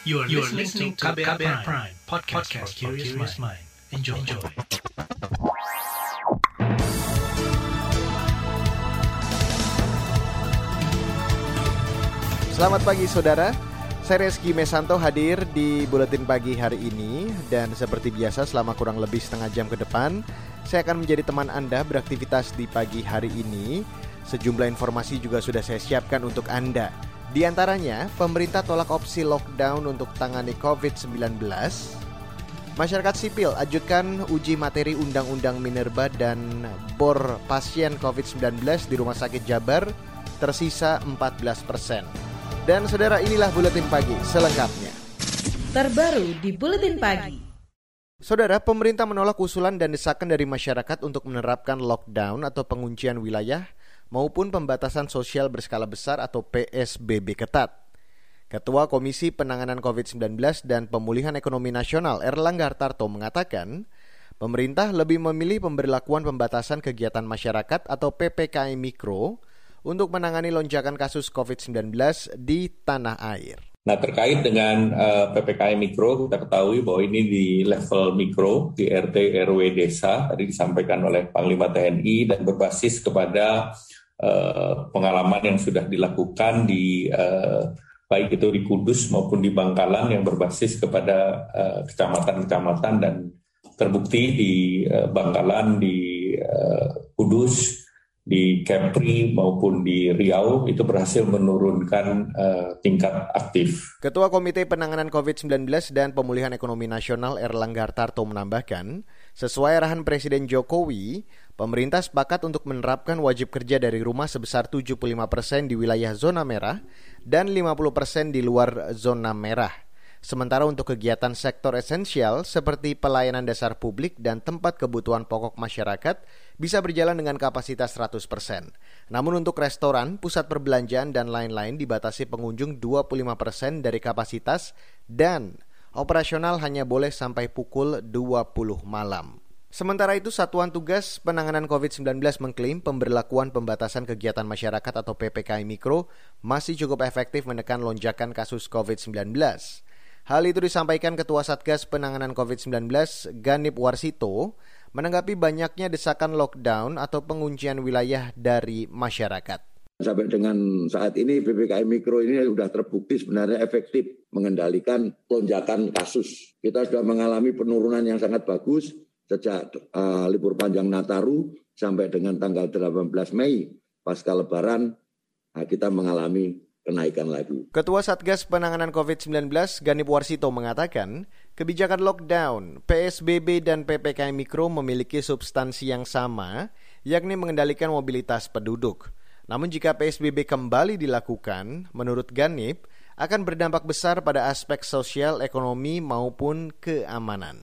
You are, you are listening to KBR, Prime, Prime podcast, podcast for curious mind. Enjoy. Enjoy. Selamat pagi saudara. Saya Reski Mesanto hadir di Buletin Pagi hari ini dan seperti biasa selama kurang lebih setengah jam ke depan saya akan menjadi teman Anda beraktivitas di pagi hari ini. Sejumlah informasi juga sudah saya siapkan untuk Anda. Di antaranya, pemerintah tolak opsi lockdown untuk tangani COVID-19. Masyarakat sipil ajukan uji materi Undang-Undang Minerba dan bor pasien COVID-19 di Rumah Sakit Jabar tersisa 14 persen. Dan saudara inilah Buletin Pagi selengkapnya. Terbaru di Buletin Pagi. Saudara, pemerintah menolak usulan dan desakan dari masyarakat untuk menerapkan lockdown atau penguncian wilayah maupun pembatasan sosial berskala besar atau PSBB ketat. Ketua Komisi Penanganan COVID-19 dan Pemulihan Ekonomi Nasional Erlangga Hartarto mengatakan, pemerintah lebih memilih pemberlakuan pembatasan kegiatan masyarakat atau PPKM Mikro untuk menangani lonjakan kasus COVID-19 di tanah air. Nah terkait dengan uh, PPKM Mikro, kita ketahui bahwa ini di level mikro, di RT RW desa, tadi disampaikan oleh Panglima TNI dan berbasis kepada uh, pengalaman yang sudah dilakukan di uh, baik itu di Kudus maupun di Bangkalan yang berbasis kepada kecamatan-kecamatan uh, dan terbukti di uh, Bangkalan, di uh, Kudus, di Kepri maupun di Riau itu berhasil menurunkan uh, tingkat aktif. Ketua Komite Penanganan COVID-19 dan Pemulihan Ekonomi Nasional Erlangga Hartarto menambahkan, sesuai arahan Presiden Jokowi, pemerintah sepakat untuk menerapkan wajib kerja dari rumah sebesar 75 persen di wilayah zona merah dan 50 persen di luar zona merah. Sementara untuk kegiatan sektor esensial seperti pelayanan dasar publik dan tempat kebutuhan pokok masyarakat bisa berjalan dengan kapasitas 100%. Namun untuk restoran, pusat perbelanjaan dan lain-lain dibatasi pengunjung 25% dari kapasitas dan operasional hanya boleh sampai pukul 20 malam. Sementara itu, Satuan Tugas Penanganan COVID-19 mengklaim pemberlakuan pembatasan kegiatan masyarakat atau PPKM Mikro masih cukup efektif menekan lonjakan kasus COVID-19. Hal itu disampaikan Ketua Satgas Penanganan COVID-19 Ganip Warsito menanggapi banyaknya desakan lockdown atau penguncian wilayah dari masyarakat. Sampai dengan saat ini PPKM Mikro ini sudah terbukti sebenarnya efektif mengendalikan lonjakan kasus. Kita sudah mengalami penurunan yang sangat bagus sejak uh, libur panjang Nataru sampai dengan tanggal 18 Mei pasca Lebaran nah, kita mengalami kenaikan lagi. Ketua Satgas Penanganan COVID-19 Ganip Warsito mengatakan, kebijakan lockdown, PSBB dan PPKM Mikro memiliki substansi yang sama, yakni mengendalikan mobilitas penduduk. Namun jika PSBB kembali dilakukan, menurut Ganip, akan berdampak besar pada aspek sosial, ekonomi maupun keamanan.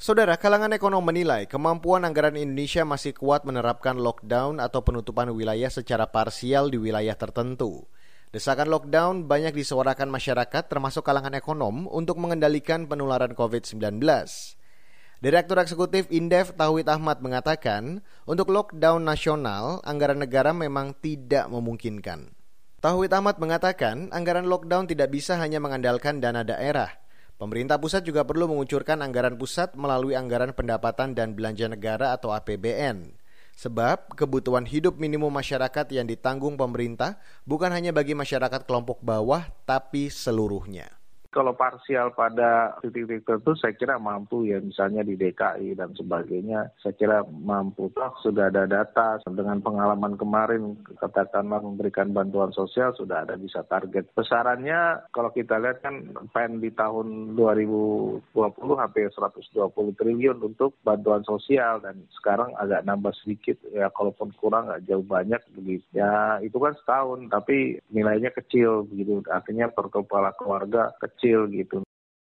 Saudara, kalangan ekonom menilai kemampuan anggaran Indonesia masih kuat menerapkan lockdown atau penutupan wilayah secara parsial di wilayah tertentu. Desakan lockdown banyak disuarakan masyarakat termasuk kalangan ekonom untuk mengendalikan penularan COVID-19. Direktur Eksekutif Indef Tauhid Ahmad mengatakan, untuk lockdown nasional, anggaran negara memang tidak memungkinkan. Tauhid Ahmad mengatakan, anggaran lockdown tidak bisa hanya mengandalkan dana daerah. Pemerintah pusat juga perlu mengucurkan anggaran pusat melalui anggaran pendapatan dan belanja negara atau APBN. Sebab kebutuhan hidup minimum masyarakat yang ditanggung pemerintah bukan hanya bagi masyarakat kelompok bawah, tapi seluruhnya. Kalau parsial pada titik-titik tertentu saya kira mampu ya misalnya di DKI dan sebagainya. Saya kira mampu. Toh sudah ada data. Dengan pengalaman kemarin katakanlah memberikan bantuan sosial sudah ada bisa target. Besarannya kalau kita lihat kan pen di tahun 2020 hampir 120 triliun untuk bantuan sosial. Dan sekarang agak nambah sedikit. Ya kalaupun kurang nggak jauh banyak begitu. Ya itu kan setahun tapi nilainya kecil begitu. Artinya per kepala keluarga kecil kecil gitu.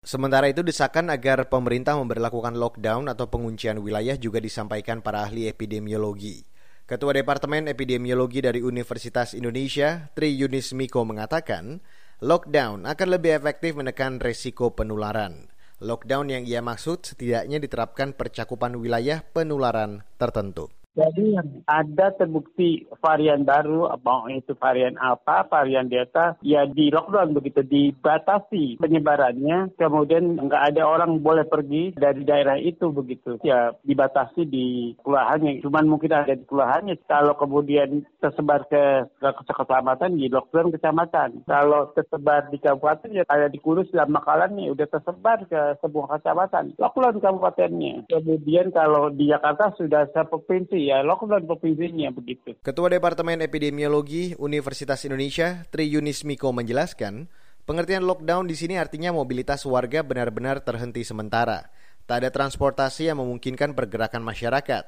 Sementara itu desakan agar pemerintah memperlakukan lockdown atau penguncian wilayah juga disampaikan para ahli epidemiologi. Ketua Departemen Epidemiologi dari Universitas Indonesia, Tri Yunis Miko mengatakan, lockdown akan lebih efektif menekan resiko penularan. Lockdown yang ia maksud setidaknya diterapkan percakupan wilayah penularan tertentu. Jadi ada terbukti varian baru, mau itu varian apa, varian delta, ya di lockdown begitu, dibatasi penyebarannya, kemudian nggak ada orang boleh pergi dari daerah itu begitu. Ya dibatasi di kelurahannya, cuman mungkin ada di kelurahannya. Kalau kemudian tersebar ke, ke kecamatan, di lockdown kecamatan. Kalau tersebar di kabupaten, ya kayak di Kudus dalam makalannya udah tersebar ke sebuah kecamatan. Lockdown kabupatennya. Kemudian kalau di Jakarta sudah seprovinsi, ya lockdown provinsinya begitu. Ketua Departemen Epidemiologi Universitas Indonesia, Tri Yunis Miko menjelaskan, pengertian lockdown di sini artinya mobilitas warga benar-benar terhenti sementara. Tak ada transportasi yang memungkinkan pergerakan masyarakat.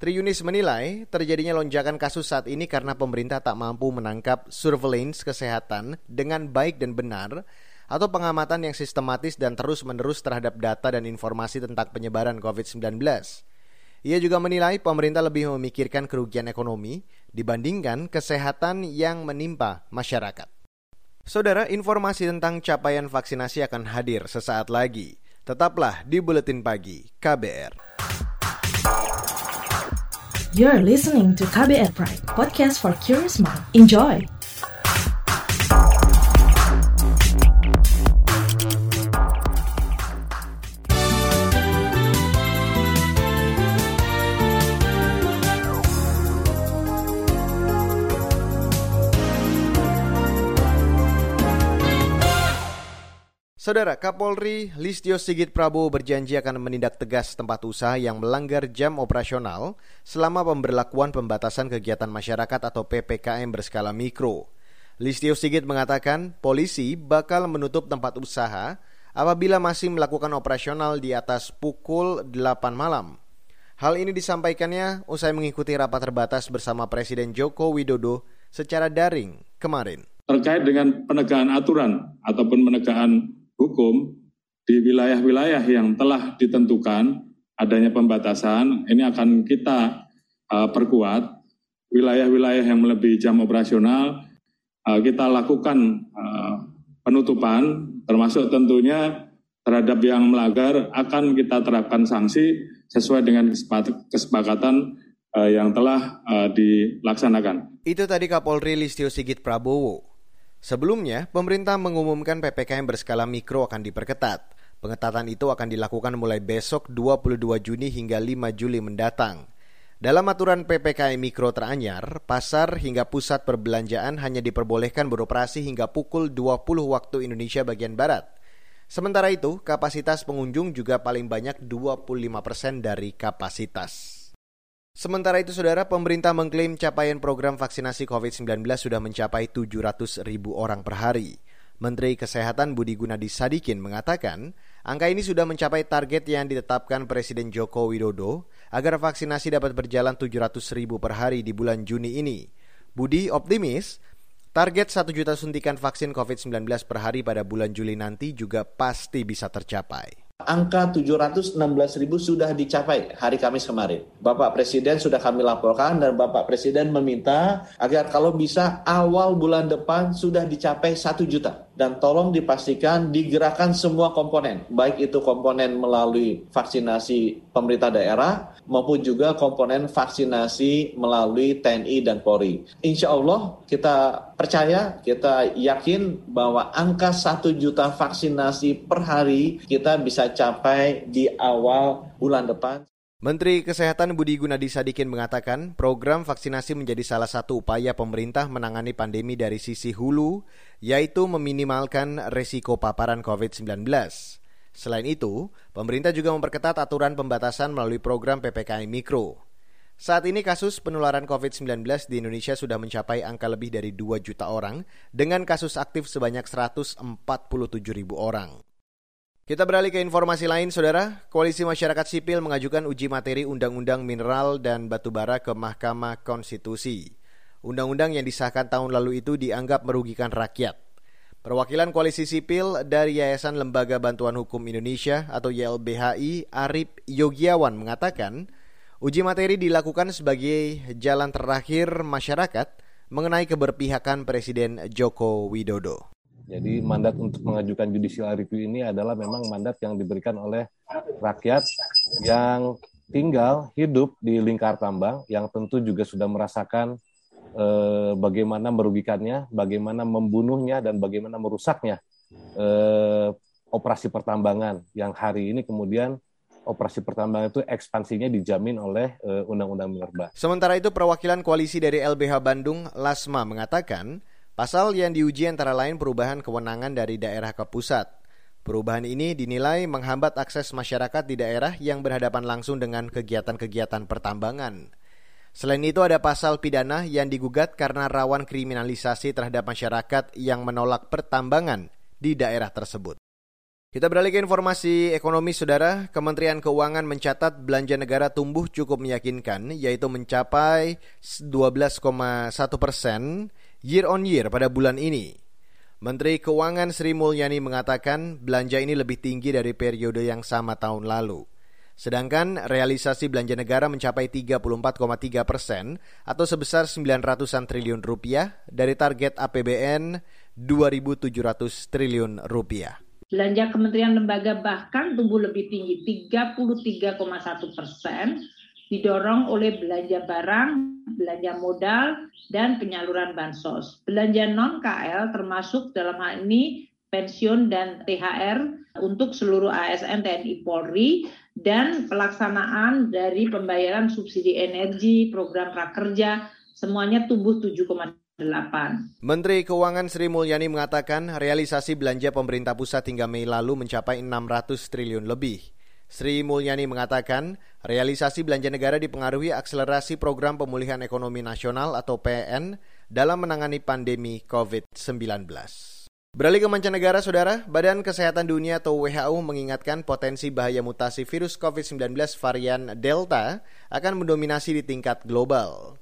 Tri Yunis menilai terjadinya lonjakan kasus saat ini karena pemerintah tak mampu menangkap surveillance kesehatan dengan baik dan benar atau pengamatan yang sistematis dan terus-menerus terhadap data dan informasi tentang penyebaran COVID-19. Ia juga menilai pemerintah lebih memikirkan kerugian ekonomi dibandingkan kesehatan yang menimpa masyarakat. Saudara, informasi tentang capaian vaksinasi akan hadir sesaat lagi. Tetaplah di Buletin Pagi KBR. You're listening to KBR Pride, podcast for curious mind. Enjoy! Saudara Kapolri Listio Sigit Prabowo berjanji akan menindak tegas tempat usaha yang melanggar jam operasional selama pemberlakuan pembatasan kegiatan masyarakat atau PPKM berskala mikro. Listio Sigit mengatakan polisi bakal menutup tempat usaha apabila masih melakukan operasional di atas pukul 8 malam. Hal ini disampaikannya usai mengikuti rapat terbatas bersama Presiden Joko Widodo secara daring kemarin. Terkait dengan penegakan aturan ataupun penegakan hukum di wilayah-wilayah yang telah ditentukan adanya pembatasan ini akan kita uh, perkuat wilayah-wilayah yang melebihi jam operasional uh, kita lakukan uh, penutupan termasuk tentunya terhadap yang melanggar akan kita terapkan sanksi sesuai dengan kesepakatan uh, yang telah uh, dilaksanakan. Itu tadi Kapolri Listio Sigit Prabowo. Sebelumnya, pemerintah mengumumkan PPKM berskala mikro akan diperketat. Pengetatan itu akan dilakukan mulai besok 22 Juni hingga 5 Juli mendatang. Dalam aturan PPKM Mikro teranyar, pasar hingga pusat perbelanjaan hanya diperbolehkan beroperasi hingga pukul 20 waktu Indonesia bagian Barat. Sementara itu, kapasitas pengunjung juga paling banyak 25 persen dari kapasitas. Sementara itu, saudara, pemerintah mengklaim capaian program vaksinasi COVID-19 sudah mencapai 700 ribu orang per hari. Menteri Kesehatan Budi Gunadi Sadikin mengatakan, angka ini sudah mencapai target yang ditetapkan Presiden Joko Widodo agar vaksinasi dapat berjalan 700 ribu per hari di bulan Juni ini. Budi optimis, target 1 juta suntikan vaksin COVID-19 per hari pada bulan Juli nanti juga pasti bisa tercapai. Angka 716 ribu sudah dicapai hari Kamis kemarin. Bapak Presiden sudah kami laporkan dan Bapak Presiden meminta agar kalau bisa awal bulan depan sudah dicapai 1 juta. Dan tolong dipastikan digerakkan semua komponen, baik itu komponen melalui vaksinasi pemerintah daerah maupun juga komponen vaksinasi melalui TNI dan Polri. Insya Allah kita percaya, kita yakin bahwa angka 1 juta vaksinasi per hari kita bisa capai di awal bulan depan. Menteri Kesehatan Budi Gunadi Sadikin mengatakan program vaksinasi menjadi salah satu upaya pemerintah menangani pandemi dari sisi hulu, yaitu meminimalkan resiko paparan COVID-19. Selain itu, pemerintah juga memperketat aturan pembatasan melalui program PPKM Mikro. Saat ini kasus penularan COVID-19 di Indonesia sudah mencapai angka lebih dari 2 juta orang dengan kasus aktif sebanyak 147 ribu orang. Kita beralih ke informasi lain, Saudara. Koalisi Masyarakat Sipil mengajukan uji materi Undang-Undang Mineral dan Batubara ke Mahkamah Konstitusi. Undang-undang yang disahkan tahun lalu itu dianggap merugikan rakyat. Perwakilan Koalisi Sipil dari Yayasan Lembaga Bantuan Hukum Indonesia atau YLBHI, Arif Yogiawan mengatakan, uji materi dilakukan sebagai jalan terakhir masyarakat mengenai keberpihakan Presiden Joko Widodo. Jadi mandat untuk mengajukan judicial review ini adalah memang mandat yang diberikan oleh rakyat yang tinggal hidup di lingkar tambang yang tentu juga sudah merasakan eh, bagaimana merugikannya, bagaimana membunuhnya dan bagaimana merusaknya eh, operasi pertambangan yang hari ini kemudian operasi pertambangan itu ekspansinya dijamin oleh uh, Undang-Undang Minerba. Sementara itu perwakilan koalisi dari LBH Bandung, Lasma, mengatakan pasal yang diuji antara lain perubahan kewenangan dari daerah ke pusat. Perubahan ini dinilai menghambat akses masyarakat di daerah yang berhadapan langsung dengan kegiatan-kegiatan pertambangan. Selain itu ada pasal pidana yang digugat karena rawan kriminalisasi terhadap masyarakat yang menolak pertambangan di daerah tersebut. Kita beralih ke informasi ekonomi, saudara. Kementerian Keuangan mencatat belanja negara tumbuh cukup meyakinkan, yaitu mencapai 12,1 persen year on year pada bulan ini. Menteri Keuangan Sri Mulyani mengatakan belanja ini lebih tinggi dari periode yang sama tahun lalu. Sedangkan realisasi belanja negara mencapai 34,3 persen atau sebesar 900-an triliun rupiah dari target APBN 2.700 triliun rupiah. Belanja kementerian lembaga bahkan tumbuh lebih tinggi, 33,1 persen, didorong oleh belanja barang, belanja modal, dan penyaluran bansos. Belanja non-KL termasuk dalam hal ini pensiun dan THR untuk seluruh ASN TNI Polri dan pelaksanaan dari pembayaran subsidi energi, program prakerja, semuanya tumbuh 7,3 Menteri Keuangan Sri Mulyani mengatakan realisasi belanja pemerintah pusat hingga Mei lalu mencapai 600 triliun lebih. Sri Mulyani mengatakan realisasi belanja negara dipengaruhi akselerasi program pemulihan ekonomi nasional atau PN dalam menangani pandemi COVID-19. Beralih ke mancanegara, Saudara, Badan Kesehatan Dunia atau WHO mengingatkan potensi bahaya mutasi virus COVID-19 varian Delta akan mendominasi di tingkat global.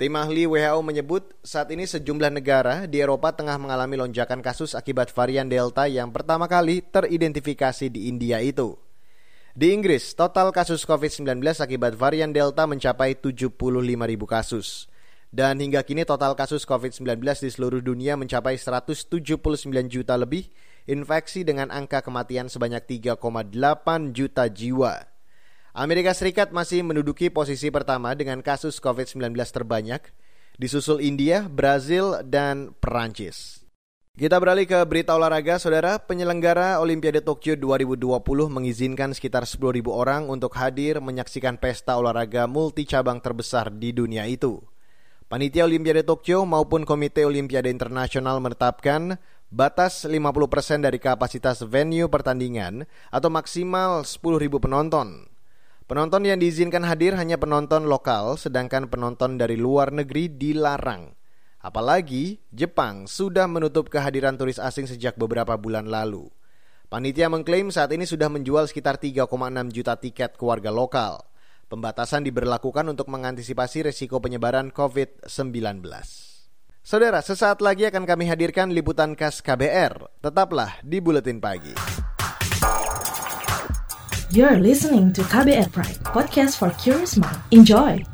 Tim ahli WHO menyebut saat ini sejumlah negara di Eropa tengah mengalami lonjakan kasus akibat varian Delta yang pertama kali teridentifikasi di India itu. Di Inggris, total kasus COVID-19 akibat varian Delta mencapai 75 ribu kasus. Dan hingga kini total kasus COVID-19 di seluruh dunia mencapai 179 juta lebih, infeksi dengan angka kematian sebanyak 3,8 juta jiwa. Amerika Serikat masih menduduki posisi pertama dengan kasus COVID-19 terbanyak, disusul India, Brazil, dan Perancis. Kita beralih ke berita olahraga, saudara. Penyelenggara Olimpiade Tokyo 2020 mengizinkan sekitar 10.000 orang untuk hadir menyaksikan pesta olahraga multi cabang terbesar di dunia itu. Panitia Olimpiade Tokyo maupun Komite Olimpiade Internasional menetapkan batas 50% dari kapasitas venue pertandingan atau maksimal 10.000 penonton. Penonton yang diizinkan hadir hanya penonton lokal, sedangkan penonton dari luar negeri dilarang. Apalagi Jepang sudah menutup kehadiran turis asing sejak beberapa bulan lalu. Panitia mengklaim saat ini sudah menjual sekitar 3,6 juta tiket ke warga lokal. Pembatasan diberlakukan untuk mengantisipasi resiko penyebaran COVID-19. Saudara, sesaat lagi akan kami hadirkan liputan khas KBR. Tetaplah di Buletin Pagi. You're listening to KBR Pride, podcast for curious mind. Enjoy!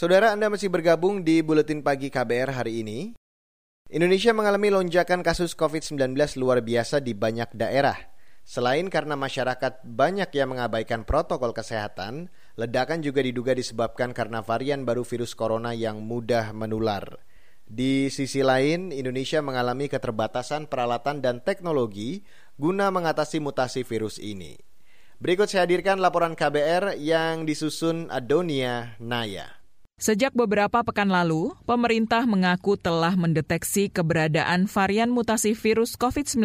Saudara Anda masih bergabung di Buletin Pagi KBR hari ini. Indonesia mengalami lonjakan kasus COVID-19 luar biasa di banyak daerah. Selain karena masyarakat banyak yang mengabaikan protokol kesehatan, ledakan juga diduga disebabkan karena varian baru virus corona yang mudah menular. Di sisi lain, Indonesia mengalami keterbatasan peralatan dan teknologi guna mengatasi mutasi virus ini. Berikut saya hadirkan laporan KBR yang disusun Adonia Naya. Sejak beberapa pekan lalu, pemerintah mengaku telah mendeteksi keberadaan varian mutasi virus COVID-19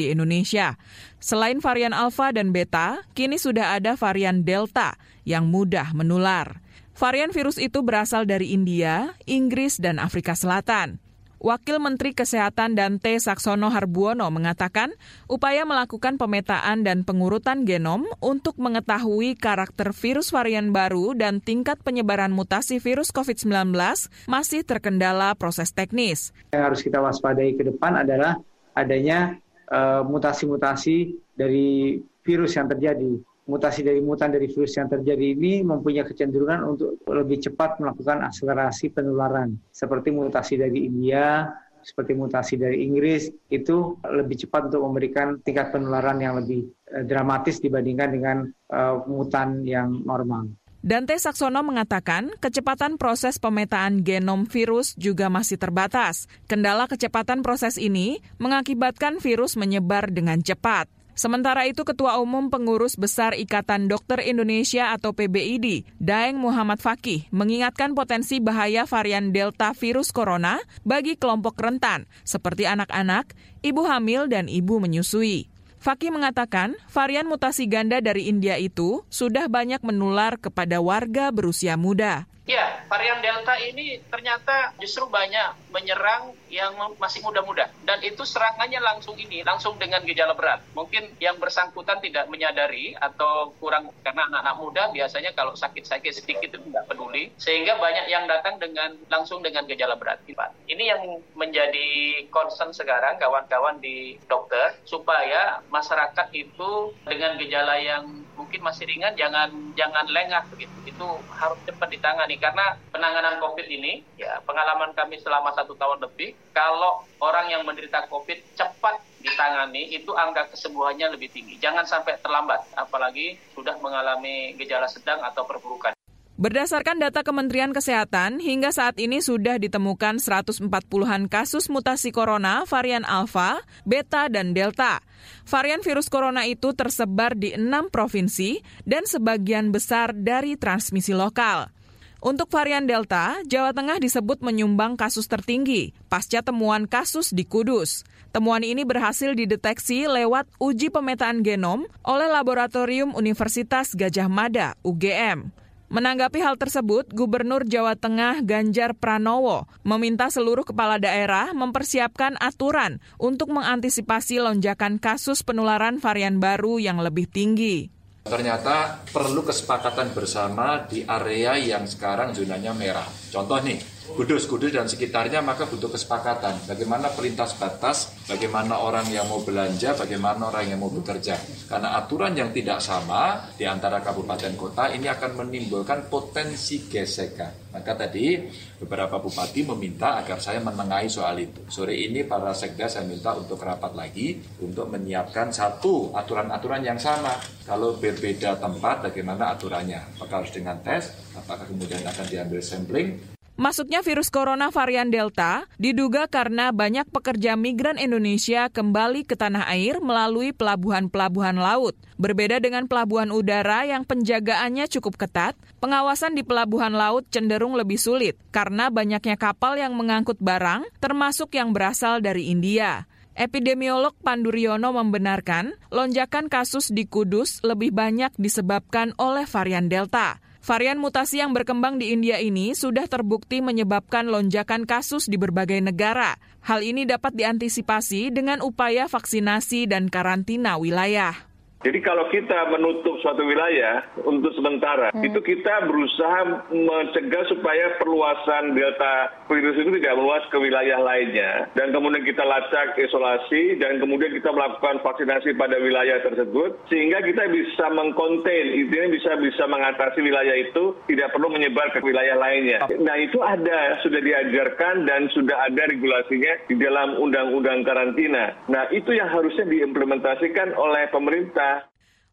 di Indonesia. Selain varian Alpha dan Beta, kini sudah ada varian Delta yang mudah menular. Varian virus itu berasal dari India, Inggris, dan Afrika Selatan. Wakil Menteri Kesehatan Dante Saksono Harbuono mengatakan upaya melakukan pemetaan dan pengurutan genom untuk mengetahui karakter virus varian baru dan tingkat penyebaran mutasi virus COVID-19 masih terkendala proses teknis. Yang harus kita waspadai ke depan adalah adanya eh, mutasi-mutasi uh, dari virus yang terjadi mutasi dari mutan dari virus yang terjadi ini mempunyai kecenderungan untuk lebih cepat melakukan akselerasi penularan. Seperti mutasi dari India, seperti mutasi dari Inggris, itu lebih cepat untuk memberikan tingkat penularan yang lebih eh, dramatis dibandingkan dengan uh, mutan yang normal. Dante Saksono mengatakan kecepatan proses pemetaan genom virus juga masih terbatas. Kendala kecepatan proses ini mengakibatkan virus menyebar dengan cepat. Sementara itu Ketua Umum Pengurus Besar Ikatan Dokter Indonesia atau PBID, Daeng Muhammad Fakih, mengingatkan potensi bahaya varian Delta virus corona bagi kelompok rentan, seperti anak-anak, ibu hamil, dan ibu menyusui. Fakih mengatakan varian mutasi ganda dari India itu sudah banyak menular kepada warga berusia muda. Ya, varian Delta ini ternyata justru banyak menyerang yang masih muda-muda. Dan itu serangannya langsung ini, langsung dengan gejala berat. Mungkin yang bersangkutan tidak menyadari atau kurang, karena anak-anak muda biasanya kalau sakit-sakit sedikit itu tidak peduli. Sehingga banyak yang datang dengan langsung dengan gejala berat. Ini yang menjadi concern sekarang kawan-kawan di dokter, supaya masyarakat itu dengan gejala yang mungkin masih ringan, jangan jangan lengah begitu. Itu harus cepat ditangani karena penanganan COVID ini, ya pengalaman kami selama satu tahun lebih, kalau orang yang menderita COVID cepat ditangani, itu angka kesembuhannya lebih tinggi. Jangan sampai terlambat, apalagi sudah mengalami gejala sedang atau perburukan. Berdasarkan data Kementerian Kesehatan, hingga saat ini sudah ditemukan 140-an kasus mutasi corona varian Alpha, Beta, dan Delta. Varian virus corona itu tersebar di enam provinsi dan sebagian besar dari transmisi lokal. Untuk varian Delta, Jawa Tengah disebut menyumbang kasus tertinggi pasca temuan kasus di Kudus. Temuan ini berhasil dideteksi lewat uji pemetaan genom oleh Laboratorium Universitas Gajah Mada (UGM). Menanggapi hal tersebut, Gubernur Jawa Tengah Ganjar Pranowo meminta seluruh kepala daerah mempersiapkan aturan untuk mengantisipasi lonjakan kasus penularan varian baru yang lebih tinggi. Ternyata perlu kesepakatan bersama di area yang sekarang zonanya merah. Contoh nih, Kudus, Kudus dan sekitarnya maka butuh kesepakatan. Bagaimana pelintas batas, bagaimana orang yang mau belanja, bagaimana orang yang mau bekerja. Karena aturan yang tidak sama di antara kabupaten kota ini akan menimbulkan potensi gesekan. Maka tadi beberapa bupati meminta agar saya menengahi soal itu. Sore ini para sekda saya minta untuk rapat lagi untuk menyiapkan satu aturan-aturan yang sama. Kalau berbeda tempat, bagaimana aturannya? Apakah harus dengan tes? Apakah kemudian akan diambil sampling? Masuknya virus corona varian Delta diduga karena banyak pekerja migran Indonesia kembali ke tanah air melalui pelabuhan-pelabuhan laut. Berbeda dengan pelabuhan udara yang penjagaannya cukup ketat, pengawasan di pelabuhan laut cenderung lebih sulit karena banyaknya kapal yang mengangkut barang, termasuk yang berasal dari India. Epidemiolog Panduriono membenarkan lonjakan kasus di Kudus lebih banyak disebabkan oleh varian Delta. Varian mutasi yang berkembang di India ini sudah terbukti menyebabkan lonjakan kasus di berbagai negara. Hal ini dapat diantisipasi dengan upaya vaksinasi dan karantina wilayah. Jadi kalau kita menutup suatu wilayah untuk sementara, hmm. itu kita berusaha mencegah supaya perluasan delta virus itu tidak meluas ke wilayah lainnya. Dan kemudian kita lacak isolasi dan kemudian kita melakukan vaksinasi pada wilayah tersebut sehingga kita bisa mengkonten, intinya bisa bisa mengatasi wilayah itu tidak perlu menyebar ke wilayah lainnya. Nah itu ada sudah diajarkan dan sudah ada regulasinya di dalam undang-undang karantina. Nah itu yang harusnya diimplementasikan oleh pemerintah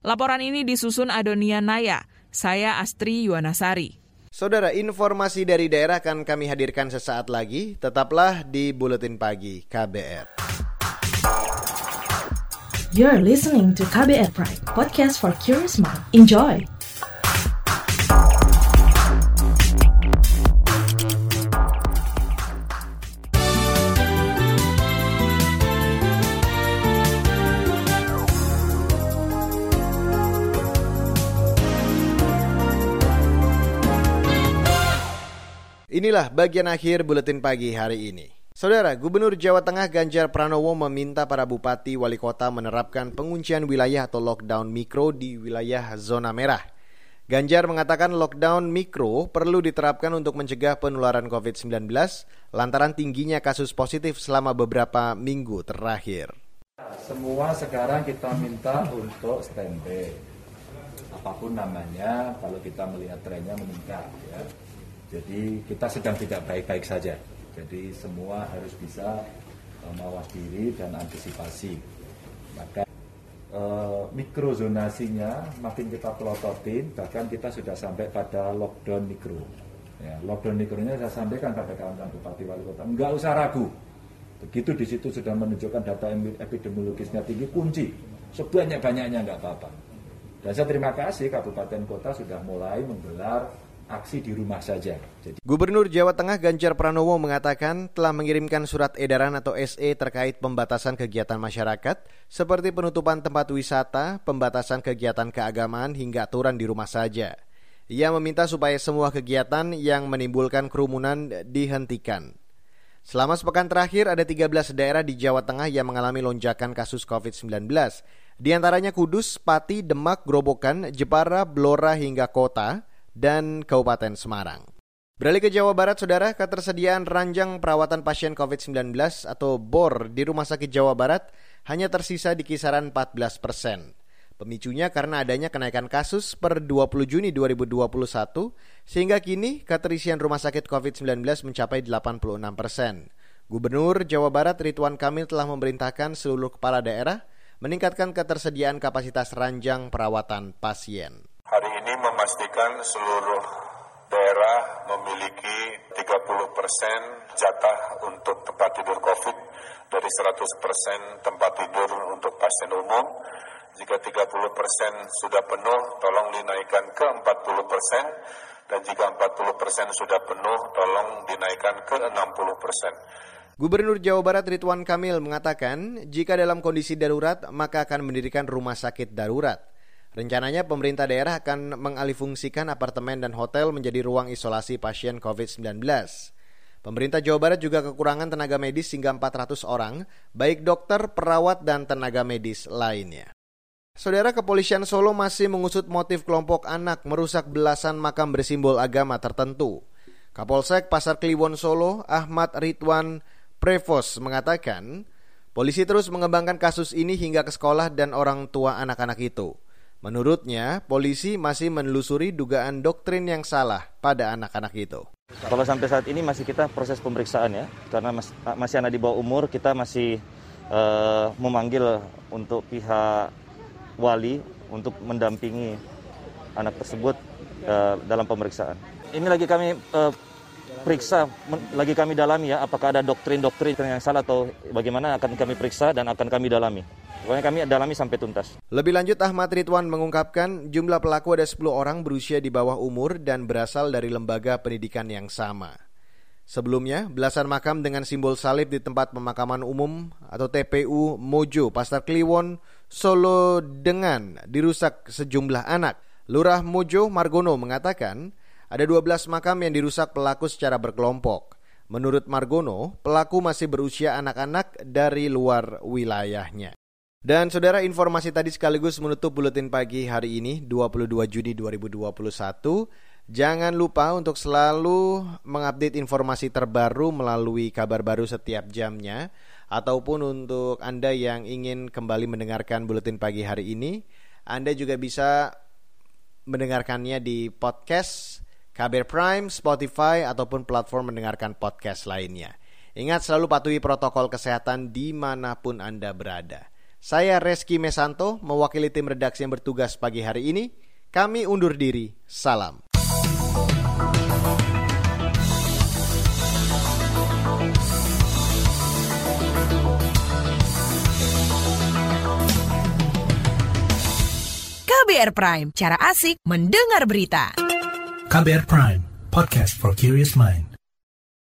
Laporan ini disusun Adonia Naya. Saya Astri Yuwanasari. Saudara, informasi dari daerah akan kami hadirkan sesaat lagi. Tetaplah di Buletin Pagi KBR. You're listening to KBR Pride, podcast for curious mind. Enjoy! Inilah bagian akhir buletin pagi hari ini. Saudara, Gubernur Jawa Tengah Ganjar Pranowo meminta para bupati wali kota menerapkan penguncian wilayah atau lockdown mikro di wilayah zona merah. Ganjar mengatakan lockdown mikro perlu diterapkan untuk mencegah penularan COVID-19 lantaran tingginya kasus positif selama beberapa minggu terakhir. Semua sekarang kita minta untuk standby. Apa pun namanya, kalau kita melihat trennya meningkat ya jadi kita sedang tidak baik-baik saja. Jadi semua harus bisa uh, mawas diri dan antisipasi. Maka uh, mikrozonasinya makin kita pelototin, bahkan kita sudah sampai pada lockdown mikro. Ya, lockdown mikronya saya sampaikan pada kawan-kawan bupati wali kota, enggak usah ragu. Begitu di situ sudah menunjukkan data epidemiologisnya tinggi, kunci sebanyak-banyaknya enggak apa-apa. Dan saya terima kasih kabupaten kota sudah mulai menggelar aksi di rumah saja. Jadi... Gubernur Jawa Tengah Ganjar Pranowo mengatakan telah mengirimkan surat edaran atau SE terkait pembatasan kegiatan masyarakat seperti penutupan tempat wisata, pembatasan kegiatan keagamaan hingga aturan di rumah saja. Ia meminta supaya semua kegiatan yang menimbulkan kerumunan dihentikan. Selama sepekan terakhir ada 13 daerah di Jawa Tengah yang mengalami lonjakan kasus COVID-19. Di antaranya Kudus, Pati, Demak, Grobogan, Jepara, Blora hingga Kota dan Kabupaten Semarang. Beralih ke Jawa Barat, Saudara, ketersediaan ranjang perawatan pasien COVID-19 atau BOR di Rumah Sakit Jawa Barat hanya tersisa di kisaran 14 persen. Pemicunya karena adanya kenaikan kasus per 20 Juni 2021, sehingga kini keterisian rumah sakit COVID-19 mencapai 86 persen. Gubernur Jawa Barat Ridwan Kamil telah memerintahkan seluruh kepala daerah meningkatkan ketersediaan kapasitas ranjang perawatan pasien hari ini memastikan seluruh daerah memiliki 30 persen jatah untuk tempat tidur COVID dari 100 persen tempat tidur untuk pasien umum. Jika 30 persen sudah penuh, tolong dinaikkan ke 40 persen. Dan jika 40 persen sudah penuh, tolong dinaikkan ke 60 persen. Gubernur Jawa Barat Ridwan Kamil mengatakan, jika dalam kondisi darurat, maka akan mendirikan rumah sakit darurat. Rencananya pemerintah daerah akan mengalihfungsikan apartemen dan hotel menjadi ruang isolasi pasien COVID-19. Pemerintah Jawa Barat juga kekurangan tenaga medis hingga 400 orang, baik dokter, perawat, dan tenaga medis lainnya. Saudara kepolisian Solo masih mengusut motif kelompok anak merusak belasan makam bersimbol agama tertentu. Kapolsek Pasar Kliwon Solo, Ahmad Ridwan Prevos mengatakan, polisi terus mengembangkan kasus ini hingga ke sekolah dan orang tua anak-anak itu. Menurutnya, polisi masih menelusuri dugaan doktrin yang salah pada anak-anak itu. Kalau sampai saat ini masih kita proses pemeriksaan ya, karena mas, masih anak di bawah umur, kita masih uh, memanggil untuk pihak wali untuk mendampingi anak tersebut uh, dalam pemeriksaan. Ini lagi kami uh, periksa, lagi kami dalami ya, apakah ada doktrin-doktrin yang salah atau bagaimana akan kami periksa dan akan kami dalami. Pokoknya kami dalami sampai tuntas. Lebih lanjut Ahmad Ridwan mengungkapkan jumlah pelaku ada 10 orang berusia di bawah umur dan berasal dari lembaga pendidikan yang sama. Sebelumnya, belasan makam dengan simbol salib di tempat pemakaman umum atau TPU Mojo, Pasar Kliwon, Solo dengan dirusak sejumlah anak. Lurah Mojo Margono mengatakan ada 12 makam yang dirusak pelaku secara berkelompok. Menurut Margono, pelaku masih berusia anak-anak dari luar wilayahnya. Dan saudara informasi tadi sekaligus menutup buletin pagi hari ini 22 Juni 2021. Jangan lupa untuk selalu mengupdate informasi terbaru melalui kabar baru setiap jamnya ataupun untuk Anda yang ingin kembali mendengarkan buletin pagi hari ini, Anda juga bisa mendengarkannya di podcast KBR Prime, Spotify ataupun platform mendengarkan podcast lainnya. Ingat selalu patuhi protokol kesehatan di mana pun Anda berada. Saya Reski Mesanto, mewakili tim redaksi yang bertugas pagi hari ini. Kami undur diri. Salam. KBR Prime, cara asik mendengar berita. KBR Prime, podcast for curious mind.